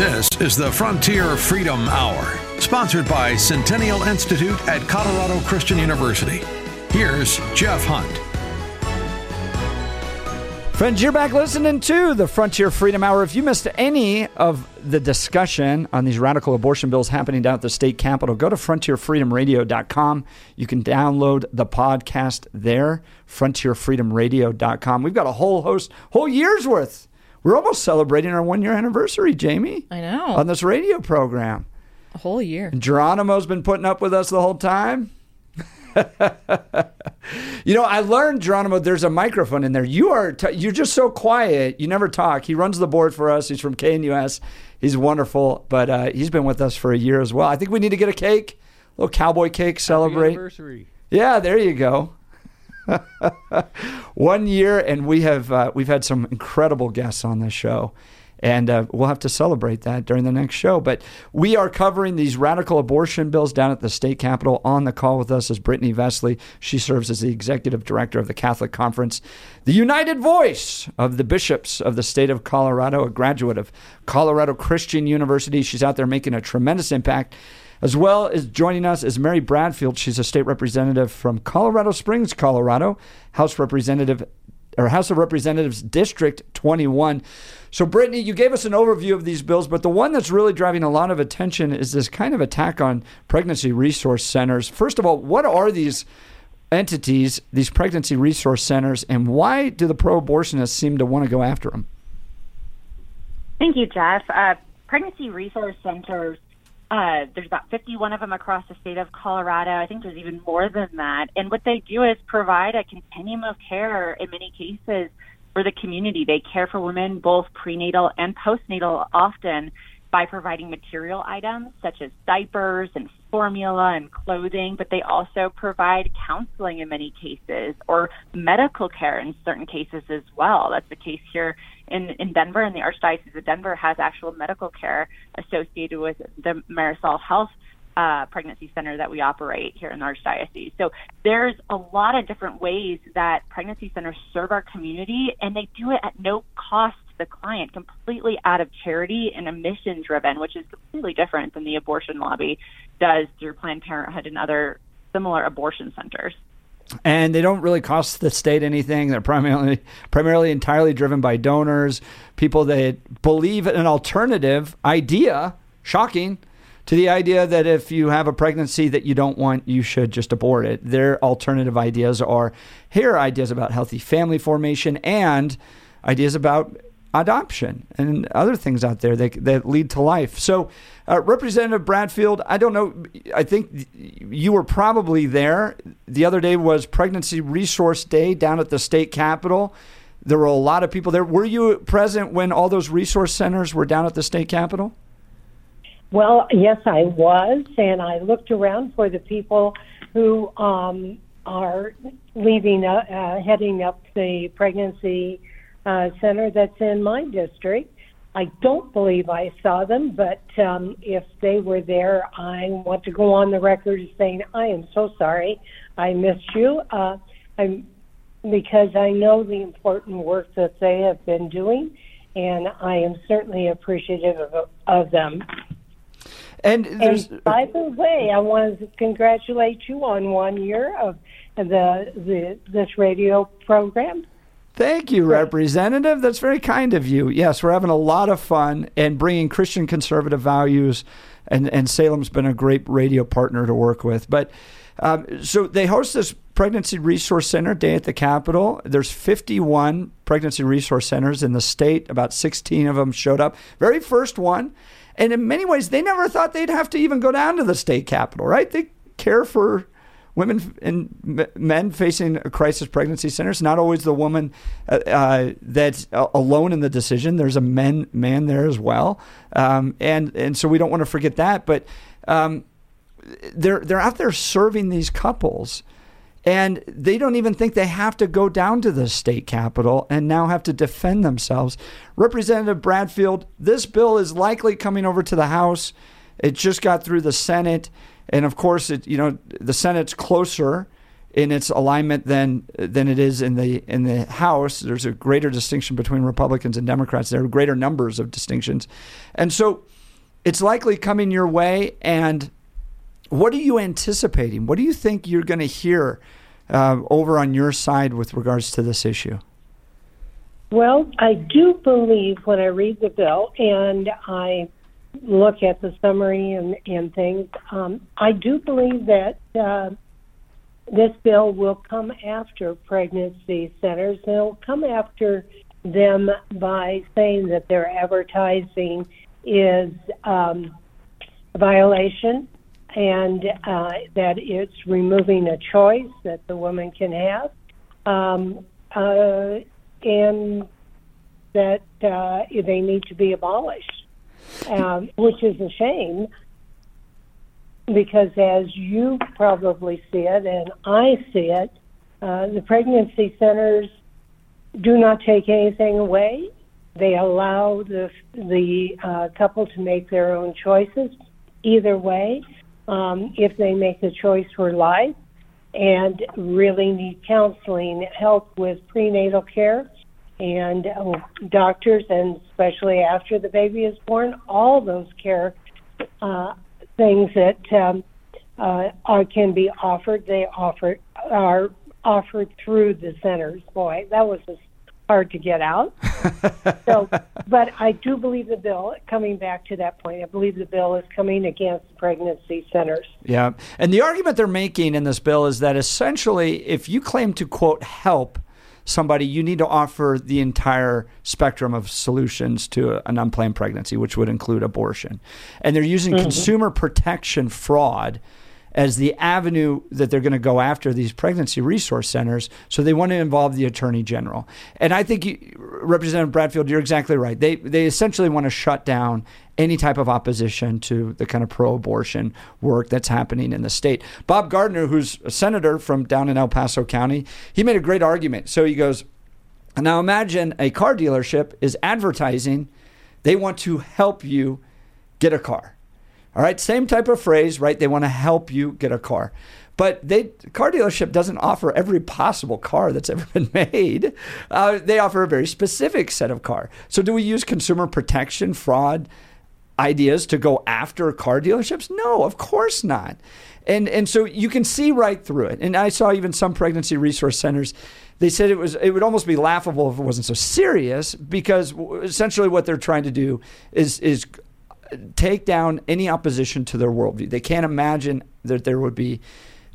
This is the Frontier Freedom Hour, sponsored by Centennial Institute at Colorado Christian University. Here's Jeff Hunt. Friends, you're back listening to the Frontier Freedom Hour. If you missed any of the discussion on these radical abortion bills happening down at the state capitol, go to frontierfreedomradio.com. You can download the podcast there, frontierfreedomradio.com. We've got a whole host, whole year's worth. We're almost celebrating our one year anniversary, Jamie. I know. On this radio program. A whole year. Geronimo's been putting up with us the whole time. you know, I learned Geronimo. There's a microphone in there. You are t- you're just so quiet. You never talk. He runs the board for us. He's from KNUS. He's wonderful, but uh, he's been with us for a year as well. I think we need to get a cake, a little cowboy cake, celebrate. anniversary. Yeah, there you go. One year, and we have uh, we've had some incredible guests on this show, and uh, we'll have to celebrate that during the next show. But we are covering these radical abortion bills down at the state capitol. On the call with us is Brittany Vessely. She serves as the executive director of the Catholic Conference, the united voice of the bishops of the state of Colorado, a graduate of Colorado Christian University. She's out there making a tremendous impact. As well as joining us is Mary Bradfield. She's a state representative from Colorado Springs, Colorado, House Representative or House of Representatives District 21. So, Brittany, you gave us an overview of these bills, but the one that's really driving a lot of attention is this kind of attack on pregnancy resource centers. First of all, what are these entities, these pregnancy resource centers, and why do the pro abortionists seem to want to go after them? Thank you, Jeff. Uh, pregnancy resource centers uh, there's about 51 of them across the state of Colorado. I think there's even more than that. And what they do is provide a continuum of care in many cases for the community. They care for women both prenatal and postnatal often by providing material items such as diapers and formula and clothing, but they also provide counseling in many cases or medical care in certain cases as well. That's the case here in, in Denver, and the Archdiocese of Denver has actual medical care associated with the Marisol Health uh, pregnancy center that we operate here in the Archdiocese. So there's a lot of different ways that pregnancy centers serve our community, and they do it at no cost to the client, completely out of charity and a mission driven, which is completely different than the abortion lobby does through Planned Parenthood and other similar abortion centers and they don't really cost the state anything. They're primarily primarily entirely driven by donors, people that believe in an alternative idea. Shocking to the idea that if you have a pregnancy that you don't want, you should just abort it. Their alternative ideas are here are ideas about healthy family formation and ideas about adoption and other things out there that, that lead to life. So, uh, Representative Bradfield, I don't know, I think you were probably there. The other day was Pregnancy Resource Day down at the state capitol. There were a lot of people there. Were you present when all those resource centers were down at the state capitol? Well, yes, I was, and I looked around for the people who um, are leaving, uh, uh, heading up the pregnancy uh, center that's in my district. I don't believe I saw them, but um, if they were there, I want to go on the record as saying I am so sorry I missed you. Uh, I'm because I know the important work that they have been doing, and I am certainly appreciative of, of them. And, and by the way, I want to congratulate you on one year of the the this radio program. Thank you, Representative. That's very kind of you. Yes, we're having a lot of fun and bringing Christian conservative values, and, and Salem's been a great radio partner to work with. But um, so they host this Pregnancy Resource Center day at the Capitol. There's 51 pregnancy resource centers in the state. About 16 of them showed up. Very first one. And in many ways, they never thought they'd have to even go down to the state capitol, right? They care for women and men facing a crisis pregnancy center centers. Not always the woman uh, uh, that's alone in the decision. There's a men man there as well, um, and and so we don't want to forget that. But um, they're they're out there serving these couples. And they don't even think they have to go down to the state capitol and now have to defend themselves. Representative Bradfield, this bill is likely coming over to the House. It just got through the Senate and of course, it you know the Senate's closer in its alignment than than it is in the in the House. There's a greater distinction between Republicans and Democrats. There are greater numbers of distinctions, and so it's likely coming your way. And what are you anticipating? What do you think you're going to hear uh, over on your side with regards to this issue? Well, I do believe when I read the bill and I look at the summary and, and things, um, I do believe that uh, this bill will come after pregnancy centers. It'll come after them by saying that their advertising is um, a violation and uh, that it's removing a choice that the woman can have, um, uh, and that uh, they need to be abolished, um, which is a shame because as you probably see it and I see it, uh, the pregnancy centers do not take anything away. They allow the the uh, couple to make their own choices either way. Um, if they make a choice for life and really need counseling, help with prenatal care, and uh, doctors, and especially after the baby is born, all those care uh, things that um, uh, are, can be offered. They offer are offered through the centers. Boy, that was hard to get out. so, but I do believe the bill. Coming back to that point, I believe the bill is coming against pregnancy centers. Yeah, and the argument they're making in this bill is that essentially, if you claim to quote help somebody, you need to offer the entire spectrum of solutions to an unplanned pregnancy, which would include abortion. And they're using mm-hmm. consumer protection fraud as the avenue that they're going to go after these pregnancy resource centers. So they want to involve the attorney general. And I think, you, Representative Bradfield, you're exactly right. They they essentially want to shut down any type of opposition to the kind of pro-abortion work that's happening in the state. Bob Gardner, who's a senator from down in El Paso County, he made a great argument. So he goes, now imagine a car dealership is advertising they want to help you get a car. All right, same type of phrase, right? They want to help you get a car. But they car dealership doesn't offer every possible car that's ever been made. Uh, they offer a very specific set of car. So do we use consumer protection fraud ideas to go after car dealerships? No, of course not. And and so you can see right through it. And I saw even some pregnancy resource centers they said it was it would almost be laughable if it wasn't so serious because essentially what they're trying to do is is take down any opposition to their worldview. They can't imagine that there would be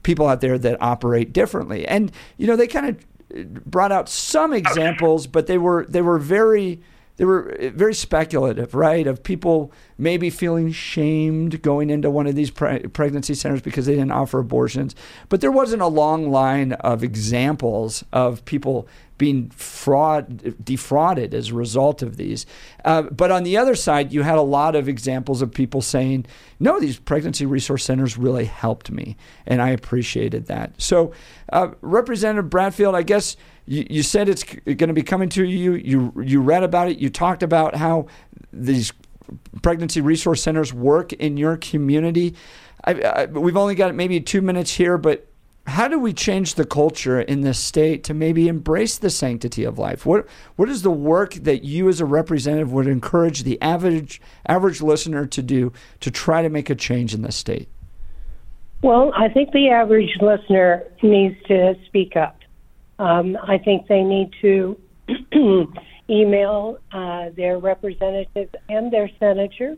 people out there that operate differently. And you know, they kind of brought out some examples, but they were they were very they were eh, very speculative, right? Of people maybe feeling shamed going into one of these pre- pregnancy centers because they didn't offer abortions. But there wasn't a long line of examples of people being fraud defrauded as a result of these. Uh, but on the other side, you had a lot of examples of people saying, "No, these pregnancy resource centers really helped me," and I appreciated that. So, uh, Representative Bradfield, I guess you, you said it's going to be coming to you. You you read about it. You talked about how these pregnancy resource centers work in your community. I, I, we've only got maybe two minutes here, but how do we change the culture in this state to maybe embrace the sanctity of life? What what is the work that you as a representative would encourage the average average listener to do to try to make a change in this state? Well, I think the average listener needs to speak up. Um, I think they need to email uh, their representative and their senator,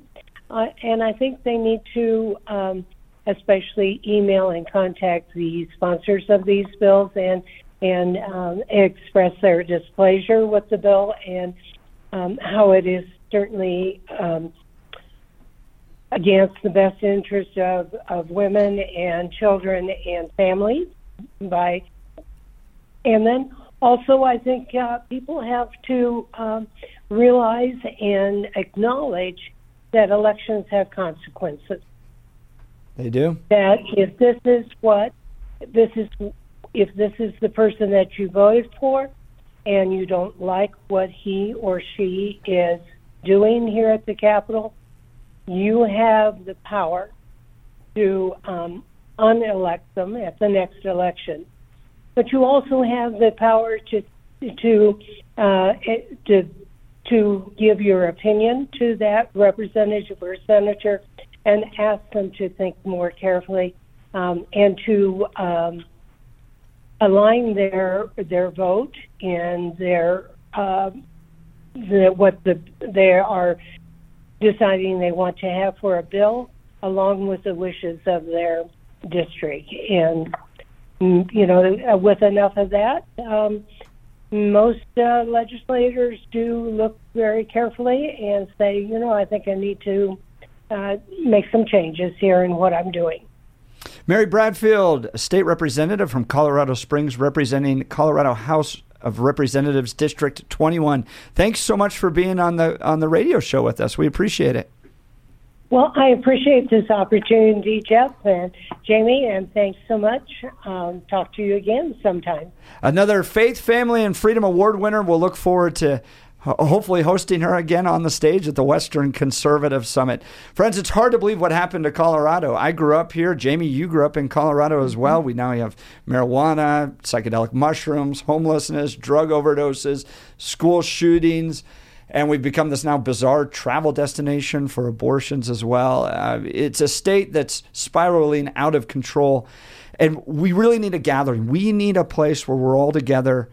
uh, and I think they need to um, especially email and contact the sponsors of these bills and and um, express their displeasure with the bill and um, how it is certainly um, against the best interest of, of women and children and families by and then also I think uh, people have to um, realize and acknowledge that elections have consequences they do. That if this is what this is, if this is the person that you voted for, and you don't like what he or she is doing here at the Capitol, you have the power to um, unelect them at the next election. but you also have the power to to uh, to to give your opinion to that representative or senator and ask them to think more carefully um, and to um, align their their vote and their uh, the, what the they are deciding they want to have for a bill along with the wishes of their district. And mm, you know with enough of that um, most uh, legislators do look very carefully and say you know I think I need to uh, make some changes here in what I'm doing. Mary Bradfield, state representative from Colorado Springs, representing Colorado House of Representatives District 21. Thanks so much for being on the on the radio show with us. We appreciate it. Well, I appreciate this opportunity, Jeff and Jamie, and thanks so much. Um, talk to you again sometime. Another Faith, Family, and Freedom Award winner. We'll look forward to hopefully hosting her again on the stage at the Western Conservative Summit. Friends, it's hard to believe what happened to Colorado. I grew up here. Jamie, you grew up in Colorado as well. We now have marijuana, psychedelic mushrooms, homelessness, drug overdoses, school shootings. And we've become this now bizarre travel destination for abortions as well. Uh, it's a state that's spiraling out of control. And we really need a gathering. We need a place where we're all together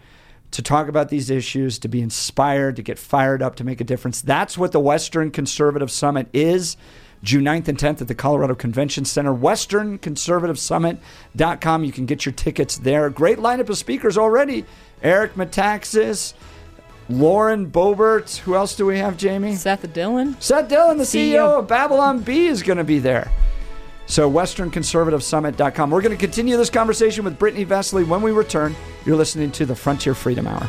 to talk about these issues, to be inspired, to get fired up, to make a difference. That's what the Western Conservative Summit is. June 9th and 10th at the Colorado Convention Center, westernconservativesummit.com. You can get your tickets there. Great lineup of speakers already. Eric Metaxas, Lauren Boebert. Who else do we have, Jamie? Seth Dillon. Seth Dillon, the CEO, CEO of Babylon Bee, is going to be there. So, westernconservativesummit.com. We're going to continue this conversation with Brittany Vessely when we return. You're listening to the Frontier Freedom Hour.